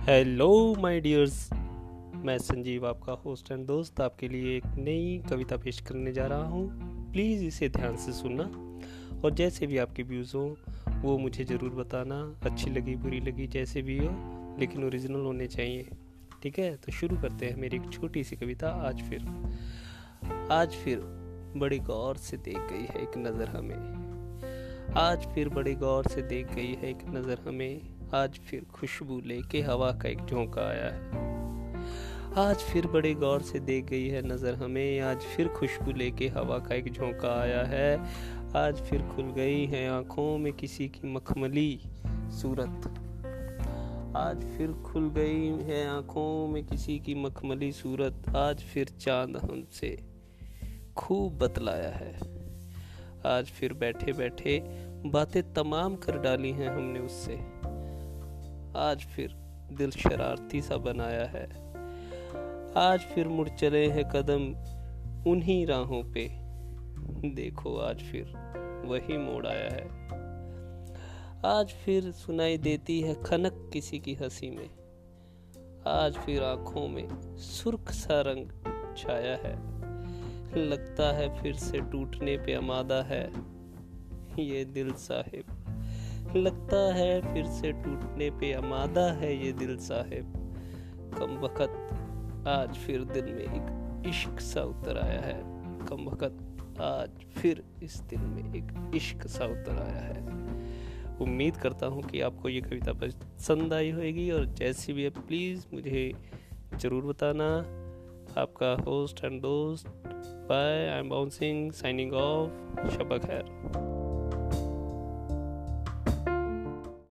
Hello my dears मैं संजीव आपका host and दोस्त आपके लिए एक नई कविता पेश करने जा रहा हूँ। प्लीज़ इसे ध्यान से सुनना। और जैसे भी आपके व्यूज़ हों, वो मुझे ज़रूर बताना। अच्छी लगी, बुरी लगी, जैसे भी हो, लेकिन ओरिजिनल होने चाहिए। ठीक है? तो शुरू करते हैं मेरी एक छोटी सी कविता। आज फिर आज फिर बड़ी गौर से देख गई है एक नज़र हमें। आज फिर बड़ी गौर से देख गई है एक नज़र हमें। आज फिर खुशबू लेके हवा का एक झोंका आया है। आज फिर बड़े गौर से देख गई है नज़र हमें। आज फिर खुशबू लेके हवा का एक झोंका आया है। आज फिर खुल गई है आँखों में किसी की मखमली सूरत। आज फिर खुल गई है आँखों में किसी की मखमली सूरत। आज फिर चाँद हमसे खूब बतलाया है। आज फिर बैठे बैठे बातें तमाम कर डाली हैं हमने उससे। आज फिर दिल शरारती सा बनाया है। आज फिर मुड़ चले हैं कदम उन्हीं राहों पे। देखो आज फिर वही मोड़ आया है। आज फिर सुनाई देती है खनक किसी की हँसी में। आज फिर आँखों में सुर्ख सा रंग छाया है। लगता है फिर से टूटने पे आमादा है। ये दिल साहिब लगता है फिर से टूटने पे आमादा है ये दिल साहिब। कम वक़्त, आज फिर दिल में एक इश्क सा उतर आया है। कम वक़्त, आज फिर इस दिल में एक इश्क सा उतर आया है। उम्मीद करता हूँ कि आपको ये कविता पसंद आई होगी और जैसी भी है प्लीज़ मुझे ज़रूर बताना। आपका होस्ट एंड दोस्त bye I am bouncing signing off शबक खैर